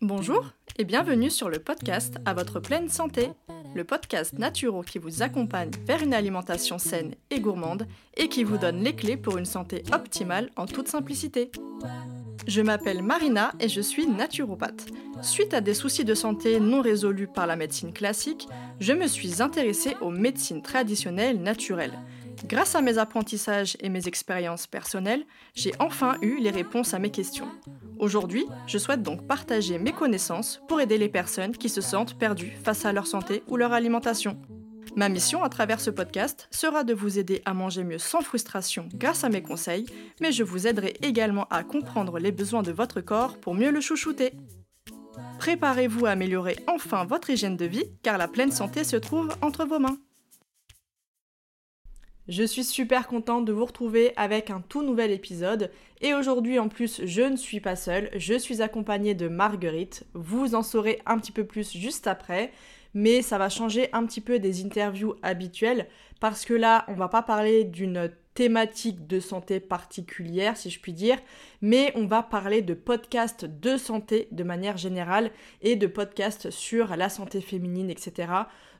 Bonjour et bienvenue sur le podcast À votre pleine santé, le podcast naturo qui vous accompagne vers une alimentation saine et gourmande et qui vous donne les clés pour une santé optimale en toute simplicité. Je m'appelle Marina et je suis naturopathe. Suite à des soucis de santé non résolus par la médecine classique, je me suis intéressée aux médecines traditionnelles naturelles. Grâce à mes apprentissages et mes expériences personnelles, j'ai enfin eu les réponses à mes questions. Aujourd'hui, je souhaite donc partager mes connaissances pour aider les personnes qui se sentent perdues face à leur santé ou leur alimentation. Ma mission à travers ce podcast sera de vous aider à manger mieux sans frustration grâce à mes conseils, mais je vous aiderai également à comprendre les besoins de votre corps pour mieux le chouchouter. Préparez-vous à améliorer enfin votre hygiène de vie car la pleine santé se trouve entre vos mains. Je suis super contente de vous retrouver avec un tout nouvel épisode. Et aujourd'hui en plus, je ne suis pas seule, je suis accompagnée de Marguerite. Vous en saurez un petit peu plus juste après mais ça va changer un petit peu des interviews habituelles parce que là, on va pas parler d'une thématique de santé particulière, si je puis dire, mais on va parler de podcasts de santé de manière générale et de podcasts sur la santé féminine, etc.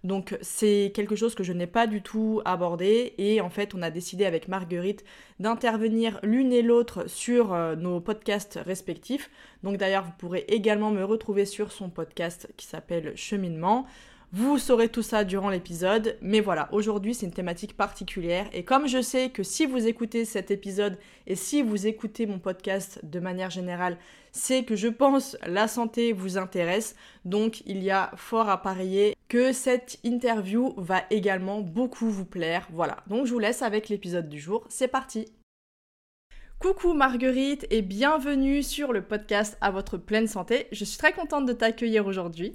Donc c'est quelque chose que je n'ai pas du tout abordé et en fait on a décidé avec Marguerite d'intervenir l'une et l'autre sur euh, nos podcasts respectifs. Donc d'ailleurs vous pourrez également me retrouver sur son podcast qui s'appelle Cheminement. Vous saurez tout ça durant l'épisode, mais voilà, aujourd'hui c'est une thématique particulière et comme je sais que si vous écoutez cet épisode et si vous écoutez mon podcast de manière générale, c'est que je pense la santé vous intéresse, donc il y a fort à parier que cette interview va également beaucoup vous plaire. Voilà, donc je vous laisse avec l'épisode du jour, c'est parti Coucou Marguerite et bienvenue sur le podcast à votre pleine santé. Je suis très contente de t'accueillir aujourd'hui.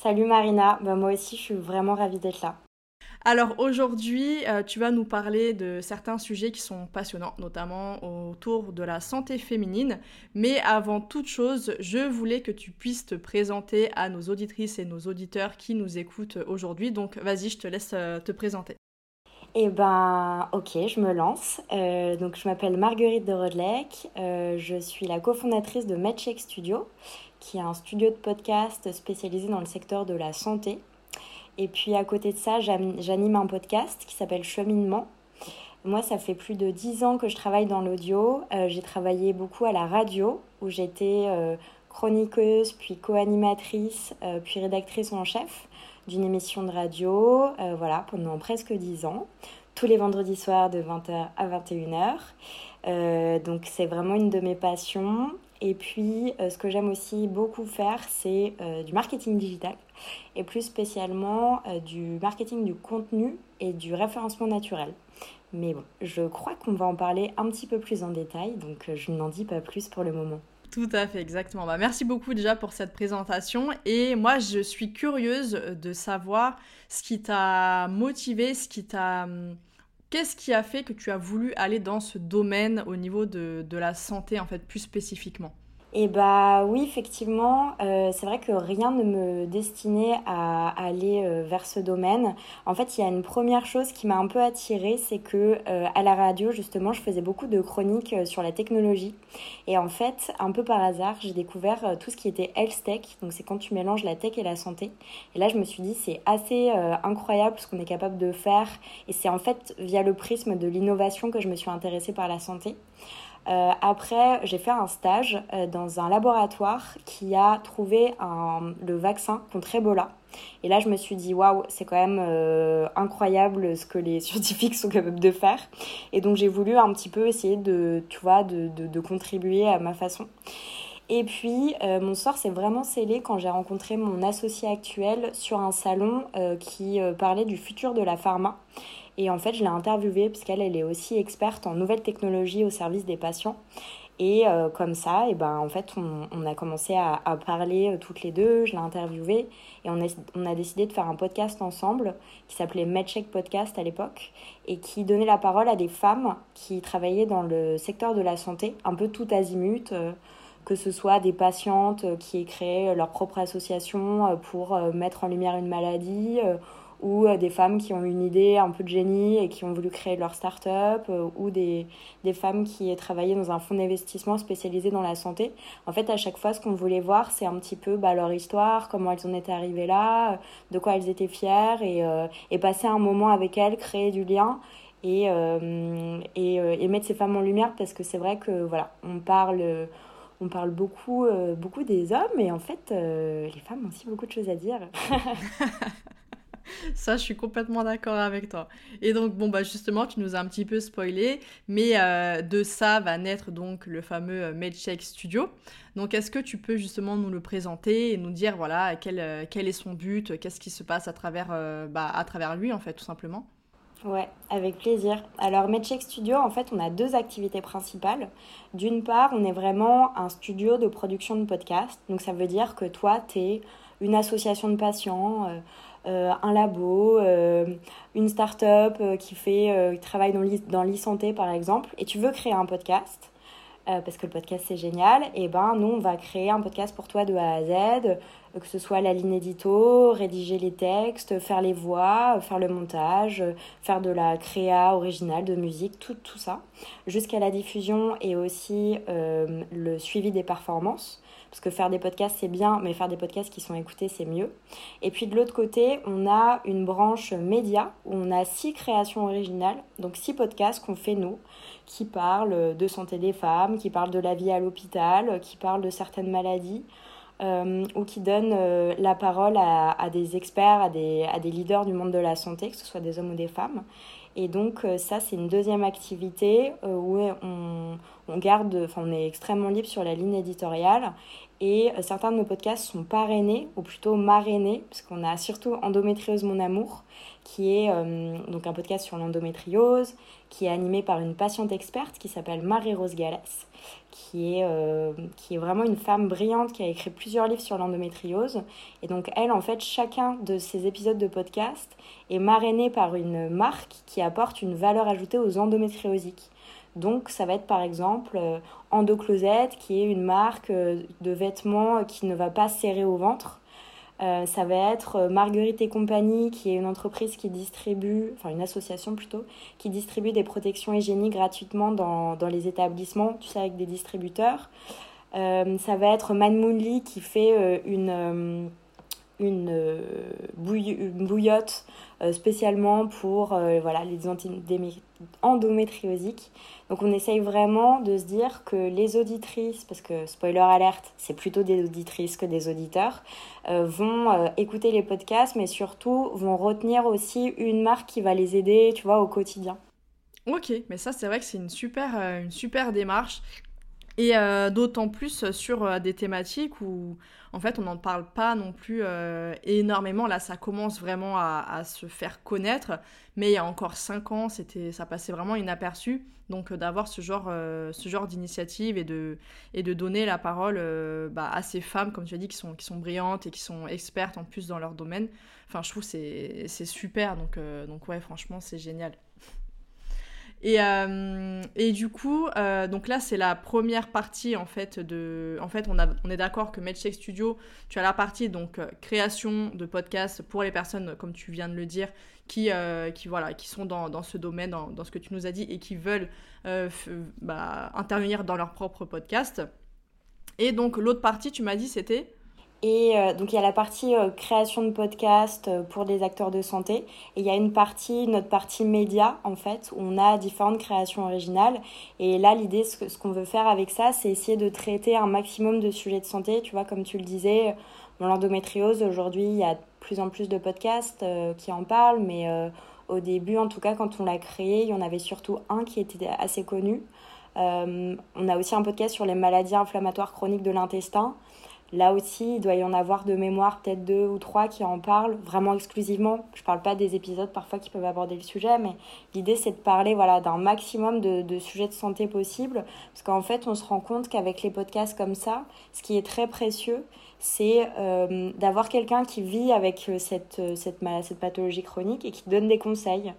Salut Marina, bah, moi aussi je suis vraiment ravie d'être là. Alors aujourd'hui, euh, tu vas nous parler de certains sujets qui sont passionnants, notamment autour de la santé féminine. Mais avant toute chose, je voulais que tu puisses te présenter à nos auditrices et nos auditeurs qui nous écoutent aujourd'hui. Donc vas-y, je te laisse euh, te présenter. Eh ben, ok, je me lance. Euh, donc, je m'appelle Marguerite de Rodelec. je suis la cofondatrice de MedCheck Studio qui est un studio de podcast spécialisé dans le secteur de la santé. Et puis à côté de ça, j'anime un podcast qui s'appelle Cheminement. Moi, ça fait plus de dix ans que je travaille dans l'audio. Euh, j'ai travaillé beaucoup à la radio, où j'étais euh, chroniqueuse, puis co-animatrice, euh, puis rédactrice en chef d'une émission de radio, voilà, pendant presque dix ans, tous les vendredis soirs de 20h à 21h. donc c'est vraiment une de mes passions. Et puis, euh, ce que j'aime aussi beaucoup faire, c'est euh, du marketing digital et plus spécialement euh, du marketing du contenu et du référencement naturel. Mais bon, je crois qu'on va en parler un petit peu plus en détail, donc je n'en dis pas plus pour le moment. Tout à fait, exactement. Bah, merci beaucoup déjà pour cette présentation. Et moi, je suis curieuse de savoir ce qui t'a motivé, ce qui t'a hum, Qu'est-ce qui a fait que tu as voulu aller dans ce domaine au niveau de, la santé, en fait, plus spécifiquement? Et bah oui, effectivement, euh, c'est vrai que rien ne me destinait à, aller euh, vers ce domaine. En fait, il y a une première chose qui m'a un peu attirée, c'est que euh, à la radio, justement, je faisais beaucoup de chroniques sur la technologie. Et en fait, un peu par hasard, j'ai découvert tout ce qui était health tech. Donc c'est quand tu mélanges la tech et la santé. Et là, je me suis dit, c'est assez incroyable ce qu'on est capable de faire. Et c'est en fait via le prisme de l'innovation que je me suis intéressée par la santé. Euh, après, j'ai fait un stage euh, dans un laboratoire qui a trouvé le vaccin contre Ebola. Et là, je me suis dit, waouh, c'est quand même euh, incroyable ce que les scientifiques sont capables de faire. Et donc, j'ai voulu un petit peu essayer de, tu vois, de, de, contribuer à ma façon. Et puis, mon sort s'est vraiment scellé quand j'ai rencontré mon associé actuel sur un salon qui parlait du futur de la pharma. Et en fait, je l'ai interviewée puisqu'elle elle est aussi experte en nouvelles technologies au service des patients. Et euh, comme ça, et ben, en fait, on, a commencé à, parler euh, toutes les deux, je l'ai interviewée et on a, décidé de faire un podcast ensemble qui s'appelait MedCheck Podcast à l'époque et qui donnait la parole à des femmes qui travaillaient dans le secteur de la santé, un peu tout azimut, euh, que ce soit des patientes qui créé leur propre association pour mettre en lumière une maladie ou euh, des femmes qui ont une idée un peu de génie et qui ont voulu créer leur start-up, euh, ou des, des femmes qui travaillaient dans un fonds d'investissement spécialisé dans la santé. En fait, à chaque fois, ce qu'on voulait voir, c'est un petit peu bah, leur histoire, comment elles en étaient arrivées là, euh, de quoi elles étaient fières, et, et passer un moment avec elles, créer du lien. Et, et, et, mettre ces femmes en lumière parce que c'est vrai que voilà on parle on parle beaucoup, beaucoup des hommes et en fait les femmes ont aussi beaucoup de choses à dire Ça, je suis complètement d'accord avec toi. Et donc, bon, bah justement, tu nous as un petit peu spoilé, mais euh, de ça va naître donc le fameux euh, MadeShake Studio. Donc, est-ce que tu peux justement nous le présenter et nous dire, voilà, quel, euh, quel est son but, qu'est-ce qui se passe à travers, bah, à travers lui, en fait, tout simplement? Ouais, avec plaisir. Alors, MedCheck Studio, en fait, on a deux activités principales. D'une part, on est vraiment un studio de production de podcasts. Donc, ça veut dire que toi, tu es une association de patients, un labo, euh, une start-up euh, qui, fait, travaille dans l'e-santé par exemple, et tu veux créer un podcast, parce que le podcast c'est génial, et ben nous on va créer un podcast pour toi de A à Z, que ce soit la ligne édito, rédiger les textes, faire les voix, faire le montage, faire de la créa originale, de musique, tout, tout ça, jusqu'à la diffusion et aussi le suivi des performances. Parce que faire des podcasts, c'est bien, mais faire des podcasts qui sont écoutés, c'est mieux. Et puis de l'autre côté, on a une branche média où on a six créations originales, donc six podcasts qu'on fait nous, qui parlent de santé des femmes, qui parlent de la vie à l'hôpital, qui parlent de certaines maladies. Euh, ou qui donnent euh, la parole à, des experts, à des, à des leaders du monde de la santé, que ce soit des hommes ou des femmes. Et donc euh, ça, c'est une deuxième activité où on, garde, enfin est extrêmement libre sur la ligne éditoriale. Et euh, certains de nos podcasts sont parrainés ou plutôt marrainés parce qu'on a surtout Endométriose mon amour qui est euh, donc un podcast sur l'endométriose qui est animé par une patiente experte qui s'appelle Marie-Rose Gallès qui est, euh, qui est vraiment une femme brillante qui a écrit plusieurs livres sur l'endométriose. Et donc elle, en fait, chacun de ces épisodes de podcast est marrainé par une marque qui apporte une valeur ajoutée aux endométriosiques. Donc ça va être par exemple euh, Endocloset qui est une marque euh, de vêtements qui ne va pas serrer au ventre. Euh, ça va être Marguerite et compagnie, qui est une entreprise qui distribue, enfin une association plutôt, qui distribue des protections hygiéniques gratuitement dans, les établissements, tu sais, avec des distributeurs. ça va être Man Moonly qui fait une, bouillotte spécialement pour voilà, les endométriosiques. Donc on essaye vraiment de se dire que les auditrices, parce que spoiler alerte, c'est plutôt des auditrices que des auditeurs, euh, vont euh, écouter les podcasts, mais surtout vont retenir aussi une marque qui va les aider, tu vois, au quotidien. Ok, mais ça c'est vrai que c'est une super, euh, une super démarche. Et d'autant plus sur des thématiques où en fait on n'en parle pas non plus énormément. Là ça commence vraiment à, se faire connaître, mais il y a encore 5 ans c'était, ça passait vraiment inaperçu. Donc euh, d'avoir ce genre, euh, genre d'initiative et de, et de donner la parole euh, bah, à ces femmes, comme tu as dit, qui sont, qui sont brillantes et qui sont expertes en plus dans leur domaine. Enfin, je trouve que c'est super. Donc, donc ouais, franchement, c'est génial. Et, et, du coup, donc là, c'est la première partie en fait de. En fait, on, est d'accord que MedCheck Studio, tu as la partie donc création de podcasts pour les personnes, comme tu viens de le dire, qui, euh, qui, voilà, qui sont dans, dans ce domaine, dans, dans, ce que tu nous as dit, et qui veulent euh, bah, intervenir dans leur propre podcast. Et donc l'autre partie, tu m'as dit, c'était et euh, donc il y a la partie création de podcast pour des acteurs de santé et il y a une partie, notre partie média en fait, où on a différentes créations originales. Et là l'idée, ce, qu'on veut faire avec ça, c'est essayer de traiter un maximum de sujets de santé. Tu vois, comme tu le disais, l'endométriose, aujourd'hui il y a plus en plus de podcasts euh, qui en parlent, mais euh, au début, en tout cas, quand on l'a créé, il y en avait surtout un qui était assez connu. Euh, on a aussi un podcast sur les maladies inflammatoires chroniques de l'intestin. Là aussi, il doit y en avoir de mémoire, peut-être deux ou trois qui en parlent vraiment exclusivement. Je ne parle pas des épisodes parfois qui peuvent aborder le sujet, mais l'idée c'est de parler voilà, d'un maximum de, sujets de santé possibles. Parce qu'en fait, on se rend compte qu'avec les podcasts comme ça, ce qui est très précieux, c'est euh, d'avoir quelqu'un qui vit avec euh, cette, euh, cette, cette, pathologie chronique et qui donne des conseils.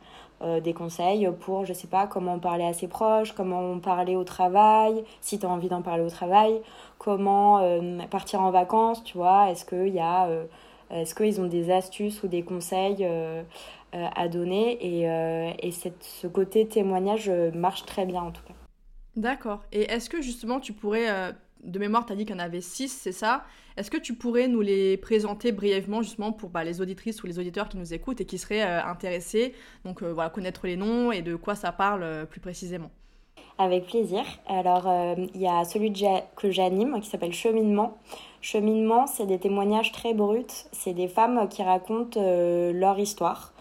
des conseils pour, je sais pas, comment parler à ses proches, comment parler au travail, si tu as envie d'en parler au travail, comment partir en vacances, tu vois, est-ce qu'il y a Est-ce qu'ils ont des astuces ou des conseils à donner Et, et cette, ce côté témoignage marche très bien en tout cas. D'accord. Et est-ce que justement tu pourrais de mémoire, tu as dit qu'il y en avait six, c'est ça? Est-ce que tu pourrais nous les présenter brièvement, justement, pour bah, les auditrices ou les auditeurs qui nous écoutent et qui seraient euh, intéressés? Donc, euh, voilà, connaître les noms et de quoi ça parle euh, plus précisément. Avec plaisir. Alors, il y a celui que j'anime qui s'appelle Cheminement. Cheminement, c'est des témoignages très bruts. C'est des femmes qui racontent leur histoire.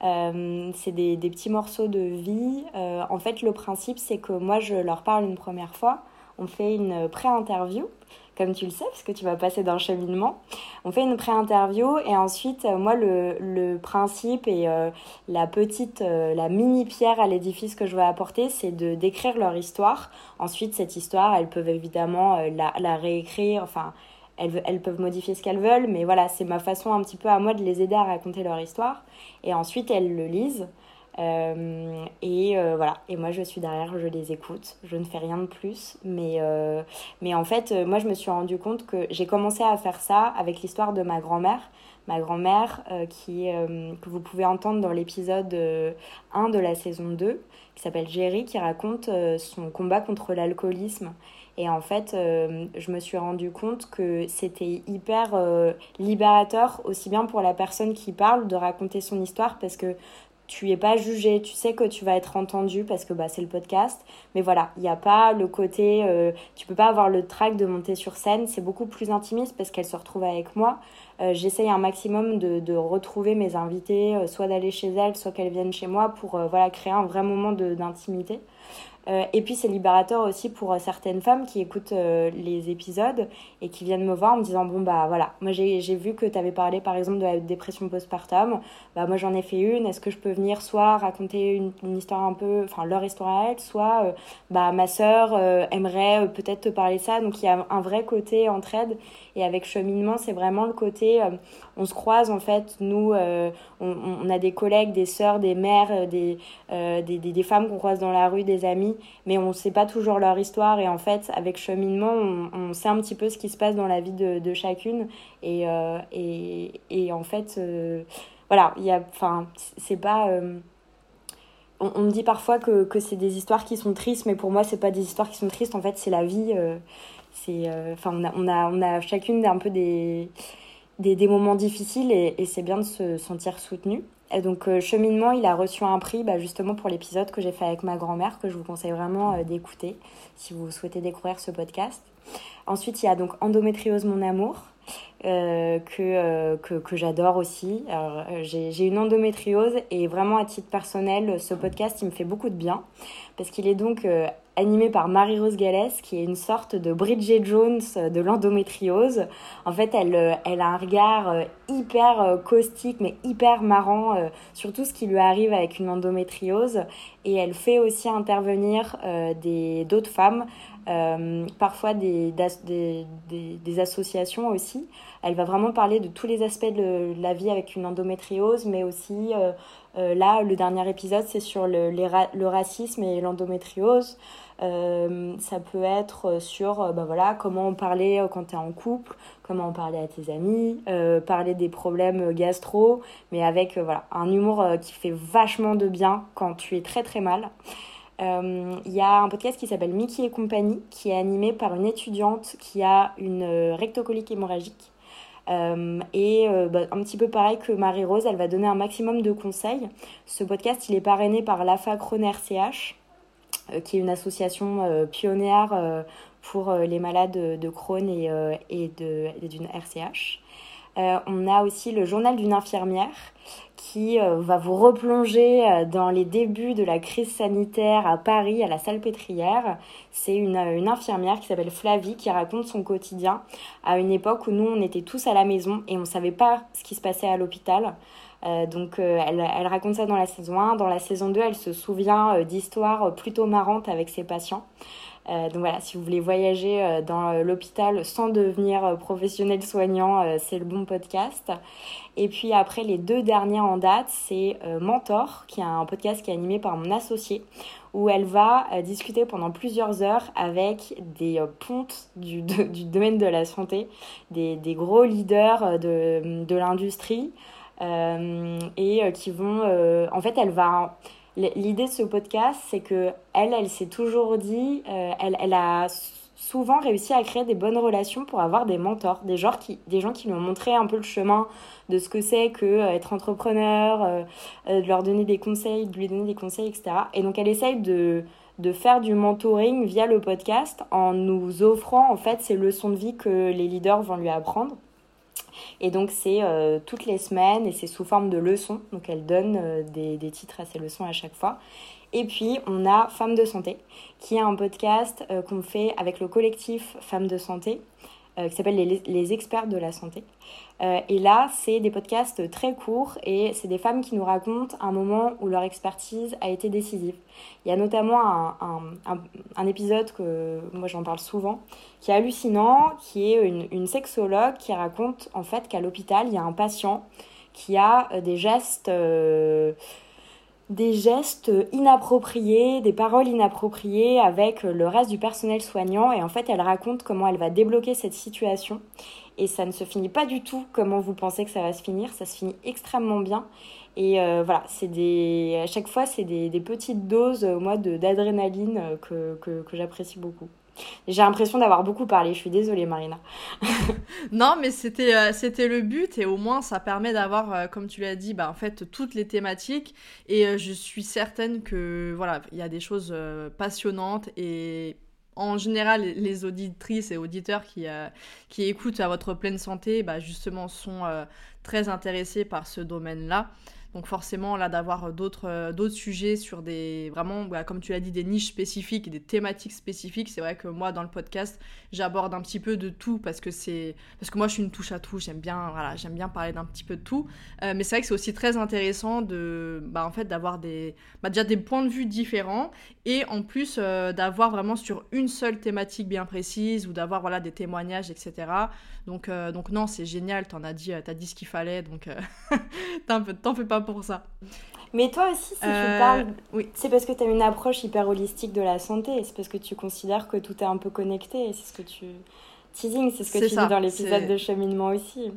c'est des, des, petits morceaux de vie. en fait, le principe, c'est que moi, je leur parle une première fois on fait une pré-interview, comme tu le sais, parce que tu vas passer d'un cheminement. On fait une pré-interview et ensuite, euh, moi, le, principe et euh, la petite, euh, la mini pierre à l'édifice que je veux apporter, c'est de décrire leur histoire. Ensuite, cette histoire, elles peuvent évidemment la, réécrire, enfin, elles, peuvent modifier ce qu'elles veulent, mais voilà, c'est ma façon un petit peu à moi de les aider à raconter leur histoire. Et ensuite, elles le lisent. Euh, et euh, voilà, et moi je suis derrière, je les écoute, je ne fais rien de plus. Mais, euh, mais en fait, moi je me suis rendu compte que j'ai commencé à faire ça avec l'histoire de ma grand-mère. Ma grand-mère, qui que vous pouvez entendre dans l'épisode 1 de la saison 2, qui s'appelle Jerry, qui raconte son combat contre l'alcoolisme. Et en fait, je me suis rendu compte que c'était hyper libérateur, aussi bien pour la personne qui parle, de raconter son histoire, parce que tu es pas jugé, tu sais que tu vas être entendu parce que bah, c'est le podcast. Mais voilà, il n'y a pas le côté, euh, tu peux pas avoir le trac de monter sur scène. C'est beaucoup plus intimiste parce qu'elle se retrouve avec moi. Euh, j'essaye un maximum de, de, retrouver mes invités, euh, soit d'aller chez elles, soit qu'elles viennent chez moi pour voilà, créer un vrai moment d'intimité. Euh, et puis c'est libérateur aussi pour euh, certaines femmes qui écoutent euh, les épisodes et qui viennent me voir en me disant bon bah voilà, moi j'ai vu que tu avais parlé par exemple de la dépression postpartum, bah moi j'en ai fait une, est-ce que je peux venir soit raconter une, histoire un peu, enfin leur histoire à elle, soit bah ma sœur aimerait peut-être te parler ça, donc il y a un vrai côté entraide. Et avec cheminement c'est vraiment le côté on se croise en fait, nous on, on, a des collègues, des sœurs, des mères, des, des, des, des femmes qu'on croise dans la rue, des amis mais on ne sait pas toujours leur histoire. Et en fait, avec cheminement, on, sait un petit peu ce qui se passe dans la vie de, chacune. Et, euh, et, et, en fait, euh, voilà, il y a, enfin, c'est pas. Euh, on, me dit parfois que, que c'est des histoires qui sont tristes, mais pour moi, c'est pas des histoires qui sont tristes. En fait, c'est la vie. c'est, enfin, on a, on a, on a chacune un peu des, des, des moments difficiles et, et c'est bien de se sentir soutenu. Donc euh, cheminement, il a reçu un prix bah, justement pour l'épisode que j'ai fait avec ma grand-mère, que je vous conseille vraiment euh, d'écouter si vous souhaitez découvrir ce podcast. Ensuite, il y a donc Endométriose mon amour, euh, que, que, que j'adore aussi. J'ai une endométriose et vraiment à titre personnel, ce podcast, il me fait beaucoup de bien parce qu'il est donc animée par Marie-Rose Gallès, qui est une sorte de Bridget Jones de l'endométriose. En fait, elle, euh, elle a un regard euh, hyper euh, caustique, mais hyper marrant sur tout ce qui lui arrive avec une endométriose. Et elle fait aussi intervenir des d'autres femmes, parfois des, des, associations aussi. Elle va vraiment parler de tous les aspects de la vie avec une endométriose, mais aussi là, le dernier épisode, c'est sur le, le racisme et l'endométriose. Euh, ça peut être sur euh, bah voilà, comment en parler euh, quand tu es en couple, comment en parler à tes amis, parler des problèmes gastro, mais avec voilà, un humour qui fait vachement de bien quand tu es très très mal. Il y a un podcast qui s'appelle Mickey et compagnie, qui est animé par une étudiante qui a une rectocolique hémorragique. Et bah, un petit peu pareil que Marie-Rose, elle va donner un maximum de conseils. Ce podcast, il est parrainé par l'AFA Croner CH. Euh, qui est une association euh, pionnière euh, pour les malades de Crohn et, et d'une RCH. On a aussi le journal d'une infirmière qui va vous replonger dans les débuts de la crise sanitaire à Paris, à la Salpêtrière. C'est une, infirmière qui s'appelle Flavie qui raconte son quotidien à une époque où nous, on était tous à la maison et on ne savait pas ce qui se passait à l'hôpital. Euh, donc euh, elle, elle, raconte ça dans la saison 1. Dans la saison 2, elle se souvient euh, d'histoires plutôt marrantes avec ses patients. Donc voilà, si vous voulez voyager dans l'hôpital sans devenir professionnel soignant, c'est le bon podcast. Et puis après, les deux dernières en date, c'est Mentor, qui est un podcast qui est animé par mon associé, où elle va discuter pendant plusieurs heures avec des pontes du, du, domaine de la santé, des, des gros leaders de, de l'industrie. Euh, et euh, qui vont... Euh, en fait, elle va... L'idée de ce podcast, c'est que elle, elle s'est toujours dit, elle, elle a souvent réussi à créer des bonnes relations pour avoir des mentors, des gens qui, des gens qui lui ont montré un peu le chemin de ce que c'est que être entrepreneur, de leur donner des conseils, de lui donner des conseils, etc. Et donc elle essaye de, de faire du mentoring via le podcast en nous offrant en fait ces leçons de vie que les leaders vont lui apprendre. Et donc, c'est euh, toutes les semaines et c'est sous forme de leçons. Donc, elle donne euh, des, titres à ces leçons à chaque fois. Et puis, on a Femmes de Santé, qui est un podcast euh, qu'on fait avec le collectif Femmes de Santé, qui s'appelle les, les, experts de la santé. Euh, et là, c'est des podcasts très courts et c'est des femmes qui nous racontent un moment où leur expertise a été décisive. Il y a notamment un, épisode que moi j'en parle souvent, qui est hallucinant, qui est une, une sexologue qui raconte en fait qu'à l'hôpital, il y a un patient qui a euh, des gestes... Euh, des gestes inappropriés, des paroles inappropriées avec le reste du personnel soignant. Et en fait elle raconte comment elle va débloquer cette situation. Et ça ne se finit pas du tout comment vous pensez que ça va se finir, ça se finit extrêmement bien. Et euh, voilà, c'est des à chaque fois c'est des, petites doses euh, moi d'adrénaline euh, que, que j'apprécie beaucoup. J'ai l'impression d'avoir beaucoup parlé, je suis désolée Marina. non, mais c'était euh, c'était le but et au moins ça permet d'avoir, euh, comme tu l'as dit, bah, en fait toutes les thématiques et euh, je suis certaine que voilà, il y a des choses passionnantes et en général, les auditrices et auditeurs qui, qui écoutent à votre pleine santé, bah, justement, sont très intéressés par ce domaine-là. Donc forcément, là, d'avoir euh, d'autres euh, d'autres sujets sur des, vraiment, bah, comme tu l'as dit, des niches spécifiques, des thématiques spécifiques, c'est vrai que moi, dans le podcast, j'aborde un petit peu de tout parce que c'est, parce que moi, je suis une touche à tout, j'aime bien, voilà, j'aime bien parler d'un petit peu de tout. Euh, mais c'est vrai que c'est aussi très intéressant de, bah, en fait, d'avoir des, bah, déjà des points de vue différents et en plus d'avoir vraiment sur une seule thématique bien précise ou d'avoir, voilà, des témoignages, etc. Donc, donc non, c'est génial, t'en as dit, t'as dit ce qu'il fallait, donc t'en fais pas pour ça. Mais toi aussi, si tu euh, parles, oui. c'est parce que tu as une approche hyper holistique de la santé, c'est parce que tu considères que tout est un peu connecté, c'est ce que tu... Teasing, c'est ce que tu dis dans l'épisode de cheminement aussi.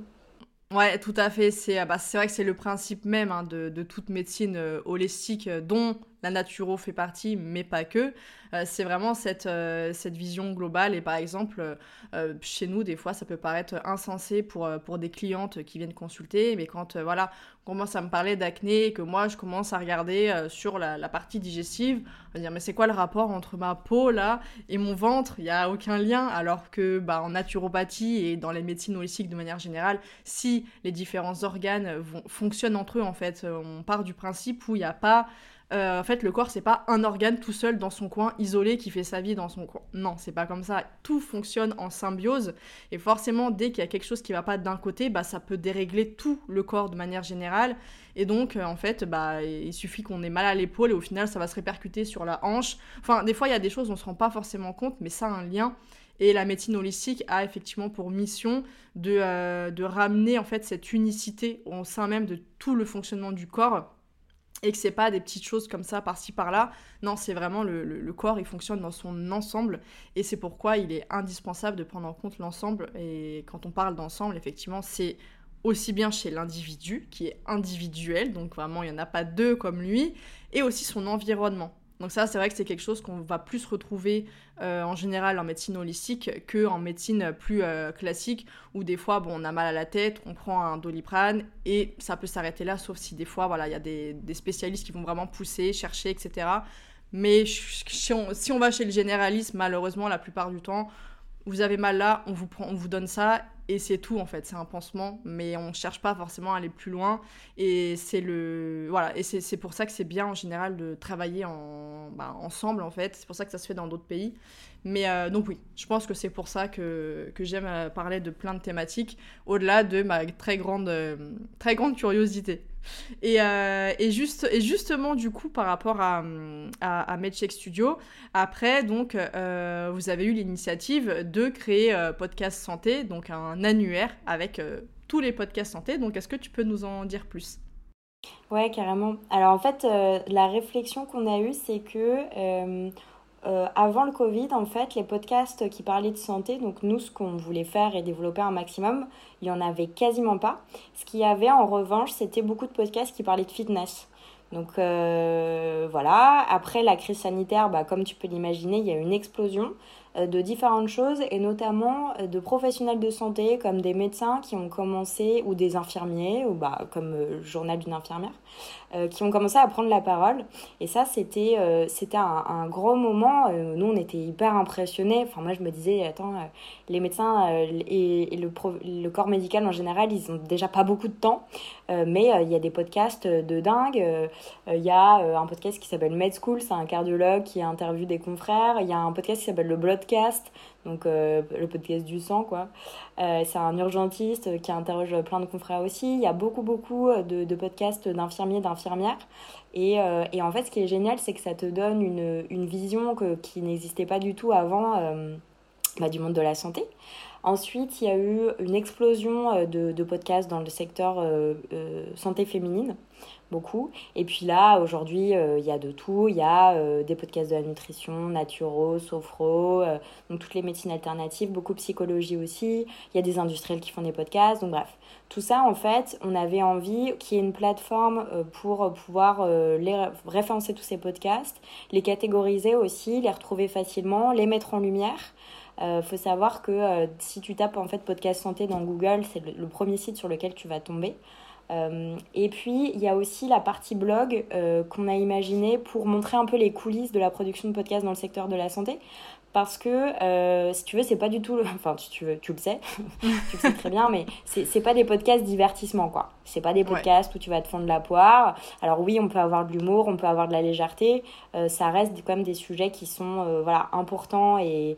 Ouais, tout à fait. C'est bah, vrai que c'est le principe même hein, de, de, toute médecine euh, holistique, euh, dont la naturo fait partie, mais pas que. Euh, c'est vraiment cette, euh, cette vision globale. Et par exemple, euh, chez nous, des fois, ça peut paraître insensé pour, pour des clientes qui viennent consulter, mais quand voilà, on commence à me parler d'acné et que moi, je commence à regarder sur la, partie digestive, on va dire, mais c'est quoi le rapport entre ma peau, là, et mon ventre? Il n'y a aucun lien, alors que bah, en naturopathie et dans les médecines holistiques de manière générale, si les différents organes fonctionnent entre eux, en fait, on part du principe où il n'y a pas euh, en fait, le corps, c'est pas un organe tout seul dans son coin, isolé, qui fait sa vie dans son coin. Non, c'est pas comme ça. Tout fonctionne en symbiose. Et forcément, dès qu'il y a quelque chose qui va pas d'un côté, bah, ça peut dérégler tout le corps de manière générale. Et donc, euh, en fait, bah, il suffit qu'on ait mal à l'épaule et au final, ça va se répercuter sur la hanche. Enfin, des fois, il y a des choses, on se rend pas forcément compte, mais ça a un lien. Et la médecine holistique a effectivement pour mission de, euh, de ramener en fait cette unicité au sein même de tout le fonctionnement du corps et que c'est pas des petites choses comme ça par-ci par-là. Non, c'est vraiment le, corps, il fonctionne dans son ensemble et c'est pourquoi il est indispensable de prendre en compte l'ensemble. Et quand on parle d'ensemble, effectivement, c'est aussi bien chez l'individu qui est individuel, donc vraiment il n'y en a pas deux comme lui, et aussi son environnement. Donc ça, c'est vrai que c'est quelque chose qu'on va plus retrouver euh, en général en médecine holistique qu'en médecine plus euh, classique, où des fois, bon, on a mal à la tête, on prend un doliprane, et ça peut s'arrêter là, sauf si des fois, voilà, il y a des, spécialistes qui vont vraiment pousser, chercher, etc. Mais si on, si on va chez le généraliste, malheureusement, la plupart du temps, vous avez mal là, on vous, on vous donne ça, et c'est tout en fait, c'est un pansement, mais on cherche pas forcément à aller plus loin. Et c'est le voilà, et c'est pour ça que c'est bien en général de travailler bah, ensemble en fait. C'est pour ça que ça se fait dans d'autres pays. Mais euh, donc oui, je pense que c'est pour ça que, que j'aime euh, parler de plein de thématiques, au-delà de ma très grande, euh, très grande curiosité. Et, et, juste, et justement, du coup, par rapport à, à, MedCheck Studio, après, donc, vous avez eu l'initiative de créer Podcast Santé, donc un annuaire avec tous les podcasts santé. Donc, est-ce que tu peux nous en dire plus? Ouais, carrément. Alors, en fait, la réflexion qu'on a eue, c'est que euh, avant le Covid, en fait, les podcasts qui parlaient de santé, donc nous, ce qu'on voulait faire et développer un maximum, il n'y en avait quasiment pas. Ce qu'il y avait en revanche, c'était beaucoup de podcasts qui parlaient de fitness. Donc euh, voilà, après la crise sanitaire, bah, comme tu peux l'imaginer, il y a une explosion. Euh, de différentes choses et notamment de professionnels de santé comme des médecins qui ont commencé ou des infirmiers ou bah, comme le journal d'une infirmière qui ont commencé à prendre la parole. Et ça c'était c'était un, gros moment. Nous on était hyper impressionnés. Enfin moi je me disais attends les médecins et, le, corps médical en général ils ont déjà pas beaucoup de temps. Mais il y a des podcasts de dingue. Il y a un podcast qui s'appelle Med School. C'est un cardiologue qui interviewe des confrères. Il y a un podcast qui s'appelle le Blood podcast, donc euh, le podcast du sang, quoi. Euh, c'est un urgentiste qui interroge plein de confrères aussi. Il y a beaucoup, beaucoup de, de podcasts d'infirmiers, d'infirmières. Et, euh, et, en fait, ce qui est génial, c'est que ça te donne une, une vision que, qui n'existait pas du tout avant bah, du monde de la santé. Ensuite, il y a eu une explosion de podcasts dans le secteur santé féminine beaucoup. Et puis là, aujourd'hui, euh, il y a de tout. Il y a euh, des podcasts de la nutrition, naturo, sophro, euh, donc toutes les médecines alternatives, beaucoup psychologie aussi. Il y a des industriels qui font des podcasts. Donc bref, tout ça, en fait, on avait envie qu'il y ait une plateforme pour pouvoir référencer tous ces podcasts, les catégoriser aussi, les retrouver facilement, les mettre en lumière. Il faut savoir que si tu tapes en fait podcast santé dans Google, c'est le, premier site sur lequel tu vas tomber. Euh, et puis, il y a aussi la partie blog euh, qu'on a imaginée pour montrer un peu les coulisses de la production de podcasts dans le secteur de la santé. Parce que, euh, si tu veux, c'est pas du tout. Enfin, tu, veux, tu le sais, tu le sais très bien, mais c'est pas des podcasts divertissement, quoi. C'est pas des podcasts où tu vas te fondre la poire. Alors, oui, on peut avoir de l'humour, on peut avoir de la légèreté. ça reste quand même des sujets qui sont voilà, importants et,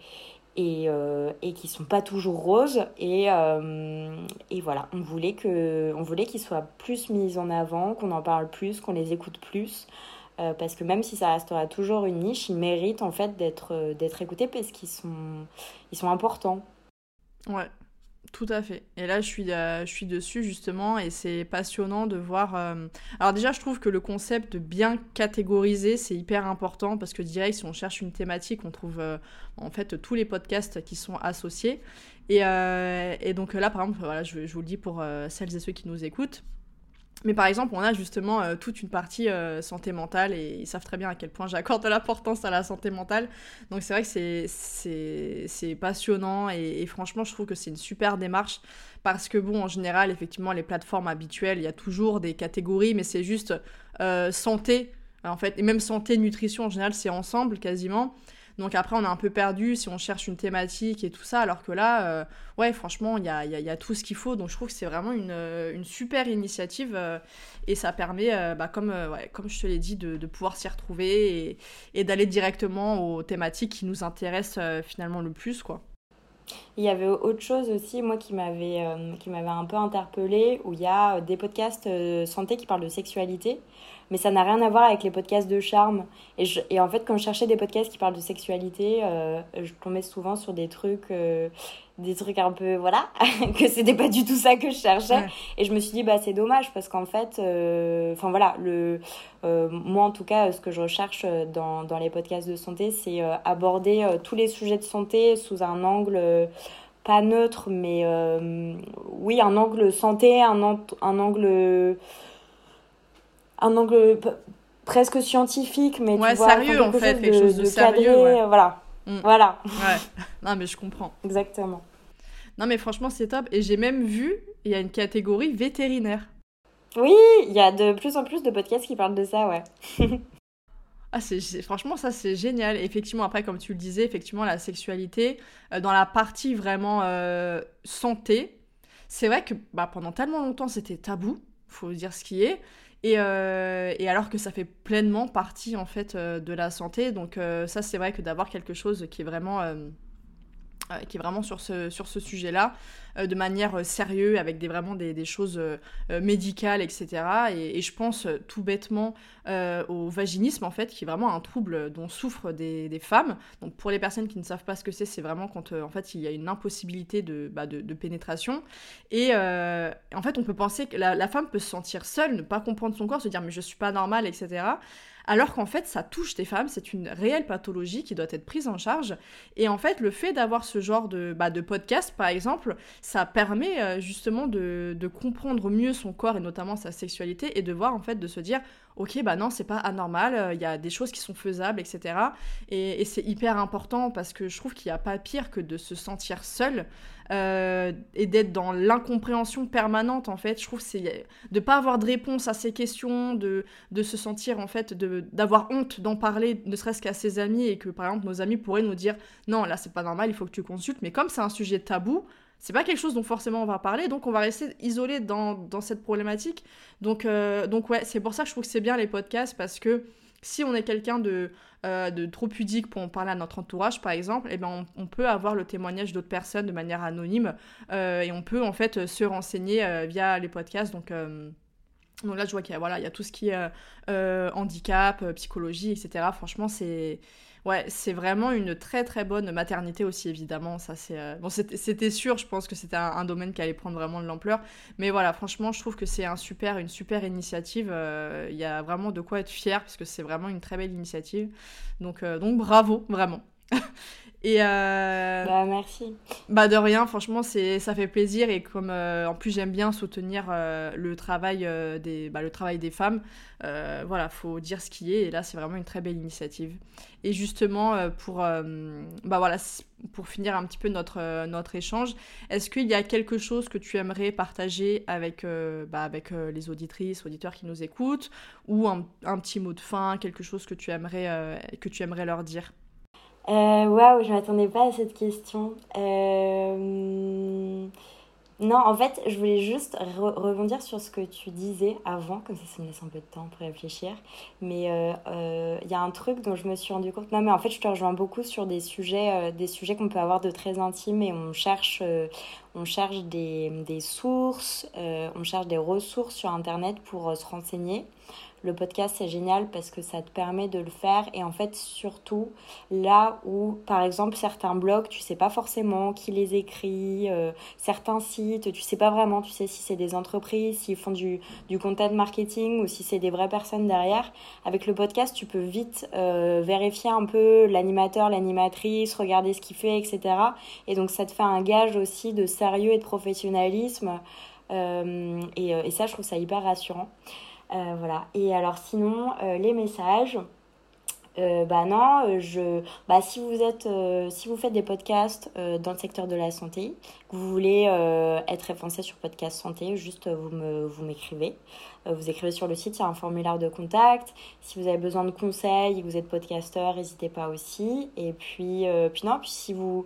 et, euh, et qui sont pas toujours roses. Et, euh, et voilà, on voulait que, on voulait qu'ils soient plus mis en avant, qu'on en parle plus, qu'on les écoute plus. Euh, parce que même si ça restera toujours une niche, ils méritent en fait d'être d'être écoutés parce qu'ils sont, ils sont importants. Ouais, tout à fait. Et là, je suis, euh, je suis dessus justement, et c'est passionnant de voir. Euh, alors déjà, je trouve que le concept de bien catégoriser, c'est hyper important parce que direct, si on cherche une thématique, on trouve euh, en fait tous les podcasts qui sont associés. Et, et donc là, par exemple, voilà, je, je vous le dis pour celles et ceux qui nous écoutent. Mais par exemple, on a justement euh, toute une partie euh, santé mentale et ils savent très bien à quel point j'accorde de l'importance à la santé mentale. Donc c'est vrai que c'est passionnant et, franchement, je trouve que c'est une super démarche parce que bon, en général, effectivement, les plateformes habituelles, il y a toujours des catégories, mais c'est juste euh, santé, en fait, et même santé, nutrition, en général, c'est ensemble quasiment. Donc après, on est un peu perdu si on cherche une thématique et tout ça, alors que là, euh, ouais, franchement, il y a, y, y a, tout ce qu'il faut. Donc je trouve que c'est vraiment une, euh, une, super initiative euh, et ça permet, bah, comme, comme je te l'ai dit, de, pouvoir s'y retrouver et, d'aller directement aux thématiques qui nous intéressent finalement le plus, quoi. Il y avait autre chose aussi, moi, qui m'avait m'avait un peu interpellée, où il y a des podcasts santé qui parlent de sexualité mais ça n'a rien à voir avec les podcasts de charme. Et, je, et en fait, quand je cherchais des podcasts qui parlent de sexualité, euh, je tombais souvent sur des trucs, euh, des trucs un peu, voilà, que c'était pas du tout ça que je cherchais. Et je me suis dit, bah c'est dommage parce qu'en fait, euh, enfin voilà, le, moi en tout cas, ce que je recherche dans, dans les podcasts de santé, c'est aborder tous les sujets de santé sous un angle pas neutre, mais oui, un angle santé, un, un angle un angle presque scientifique, mais ouais, tu vois, sérieux en fait, quelque chose de, sérieux. ouais. Voilà. Mm. Voilà. Ouais. Non, mais je comprends. Exactement. Non, mais franchement, c'est top. Et j'ai même vu, il y a une catégorie vétérinaire. Oui, il y a de plus en plus de podcasts qui parlent de ça, ouais. ah, c'est, franchement, ça, c'est génial. Effectivement, après, comme tu le disais, effectivement, la sexualité, euh, dans la partie vraiment euh, santé, c'est vrai que bah, pendant tellement longtemps, c'était tabou, faut dire ce qui est. Euh, et, alors que ça fait pleinement partie en fait euh, de la santé. Donc euh, ça c'est vrai que d'avoir quelque chose qui est vraiment qui est vraiment sur ce, sur ce sujet-là, de manière sérieuse, avec des, vraiment des, choses médicales, etc. Et, je pense tout bêtement au vaginisme, en fait, qui est vraiment un trouble dont souffrent des, femmes. Donc pour les personnes qui ne savent pas ce que c'est, c'est vraiment quand en fait il y a une impossibilité de, bah, de, pénétration. Et en fait, on peut penser que la, la femme peut se sentir seule, ne pas comprendre son corps, se dire mais je suis pas normale, etc alors qu'en fait ça touche des femmes, c'est une réelle pathologie qui doit être prise en charge. Et en fait le fait d'avoir ce genre de, bah, de podcast par exemple, ça permet euh, justement de, de comprendre mieux son corps et notamment sa sexualité et de voir en fait de se dire ok, bah non, c'est pas anormal, euh, il y a des choses qui sont faisables, etc. Et, c'est hyper important parce que je trouve qu'il n'y a pas pire que de se sentir seul euh, et d'être dans l'incompréhension permanente, en fait. Je trouve c'est de pas avoir de réponse à ces questions, de, de se sentir, en fait, d'avoir honte d'en parler, ne serait-ce qu'à ses amis, et que, par exemple, nos amis pourraient nous dire, non, là, c'est pas normal, il faut que tu consultes. Mais comme c'est un sujet tabou, c'est pas quelque chose dont forcément on va parler, donc on va rester isolé dans, dans cette problématique. Donc, euh, donc ouais, c'est pour ça que je trouve que c'est bien les podcasts, parce que si on est quelqu'un de, euh, de trop pudique pour en parler à notre entourage, par exemple, eh ben on, peut avoir le témoignage d'autres personnes de manière anonyme, euh, et on peut en fait se renseigner via les podcasts, donc... donc là, je vois qu'il y, voilà, il y a tout ce qui est handicap, psychologie, etc. Franchement, c'est Ouais, c'est vraiment une très très bonne maternité aussi, évidemment. Ça, c'est euh, bon, c'était sûr. Je pense que c'était un, domaine qui allait prendre vraiment de l'ampleur. Mais voilà, franchement, je trouve que c'est un super, une super initiative. Euh, il y a vraiment de quoi être fier parce que c'est vraiment une très belle initiative. Donc, euh, donc bravo, vraiment. Et bah merci. Bah de rien, franchement c'est ça fait plaisir et comme en plus j'aime bien soutenir le travail des bah, le travail des femmes, voilà faut dire ce qui est et là c'est vraiment une très belle initiative. Et justement, euh, pour, euh, bah voilà, pour finir un petit peu notre, euh, notre échange, est-ce qu'il y a quelque chose que tu aimerais partager avec, bah, avec les auditrices, auditeurs qui nous écoutent, ou un, un, petit mot de fin, quelque chose que tu aimerais, que tu aimerais leur dire? Waouh, je m'attendais pas à cette question. Euh... Non, en fait, je voulais juste rebondir sur ce que tu disais avant, comme ça, ça me laisse un peu de temps pour réfléchir. Mais il euh, euh, y a un truc dont je me suis rendu compte. Non, mais en fait, je te rejoins beaucoup sur des sujets, euh, des sujets qu'on peut avoir de très intimes et on cherche, on cherche des, des sources, on cherche des ressources sur Internet pour se renseigner. Le podcast, c'est génial parce que ça te permet de le faire. Et en fait, surtout, là où, par exemple, certains blogs, tu sais pas forcément qui les écrit, euh, certains sites, tu sais pas vraiment, tu sais si c'est des entreprises, s'ils font du, du content marketing ou si c'est des vraies personnes derrière. Avec le podcast, tu peux vite euh, vérifier un peu l'animateur, l'animatrice, regarder ce qu'il fait, etc. Et donc, ça te fait un gage aussi de sérieux et de professionnalisme. Euh, et, et, ça, je trouve ça hyper rassurant. Euh, voilà. Et alors sinon, euh, les messages. Euh, bah non, je, bah si vous êtes, si vous faites des podcasts dans le secteur de la santé, que vous voulez être référencé sur podcast santé, juste vous me, vous m'écrivez, vous écrivez sur le site, il y a un formulaire de contact. Si vous avez besoin de conseils, vous êtes podcasteur, n'hésitez pas aussi. Et puis, puis non, puis si vous,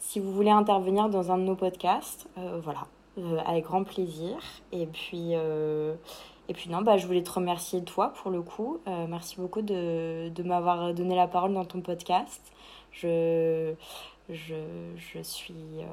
si vous voulez intervenir dans un de nos podcasts, voilà, avec grand plaisir. Et puis et puis non, bah, je voulais te remercier toi pour le coup. Euh, merci beaucoup de, de m'avoir donné la parole dans ton podcast. Je, je, je suis, euh,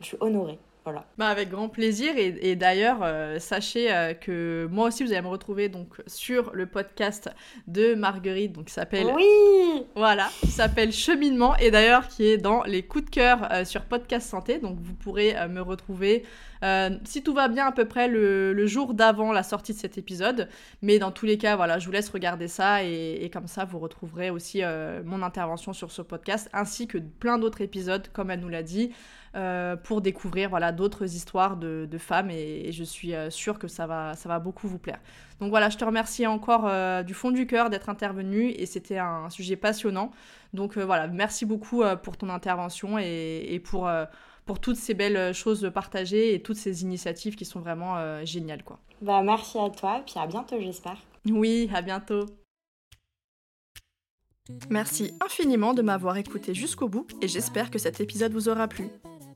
je suis honorée. Voilà. Bah avec grand plaisir et, et d'ailleurs euh, sachez que moi aussi vous allez me retrouver donc sur le podcast de Marguerite donc qui s'appelle oui voilà qui s'appelle Cheminement et d'ailleurs qui est dans les coups de cœur sur podcast santé donc vous pourrez me retrouver euh, si tout va bien, à peu près le, jour d'avant la sortie de cet épisode. Mais dans tous les cas, voilà, je vous laisse regarder ça et, comme ça, vous retrouverez aussi euh, mon intervention sur ce podcast ainsi que plein d'autres épisodes, comme elle nous l'a dit. Euh, pour découvrir voilà d'autres histoires de, femmes et, je suis sûre que ça va ça va beaucoup vous plaire. Donc voilà, je te remercie encore du fond du cœur d'être intervenu et c'était un, sujet passionnant. Donc voilà, merci beaucoup pour ton intervention et, et pour pour toutes ces belles choses partagées et toutes ces initiatives qui sont vraiment euh, géniales. Quoi. Bah, merci à toi et puis à bientôt j'espère. Oui, à bientôt. Merci infiniment de m'avoir écouté jusqu'au bout et j'espère que cet épisode vous aura plu.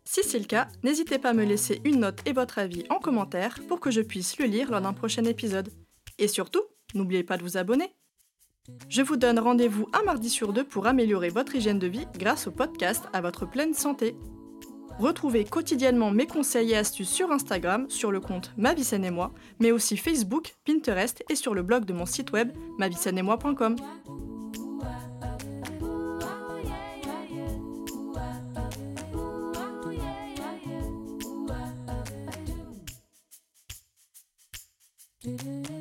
Si c'est le cas, n'hésitez pas à me laisser une note et votre avis en commentaire pour que je puisse le lire lors d'un prochain épisode. Et surtout, n'oubliez pas de vous abonner. Je vous donne rendez-vous un mardi sur deux pour améliorer votre hygiène de vie grâce au podcast à votre pleine santé. Retrouvez quotidiennement mes conseils et astuces sur Instagram, sur le compte Ma et moi, mais aussi Facebook, Pinterest et sur le blog de mon site web moi.com. do.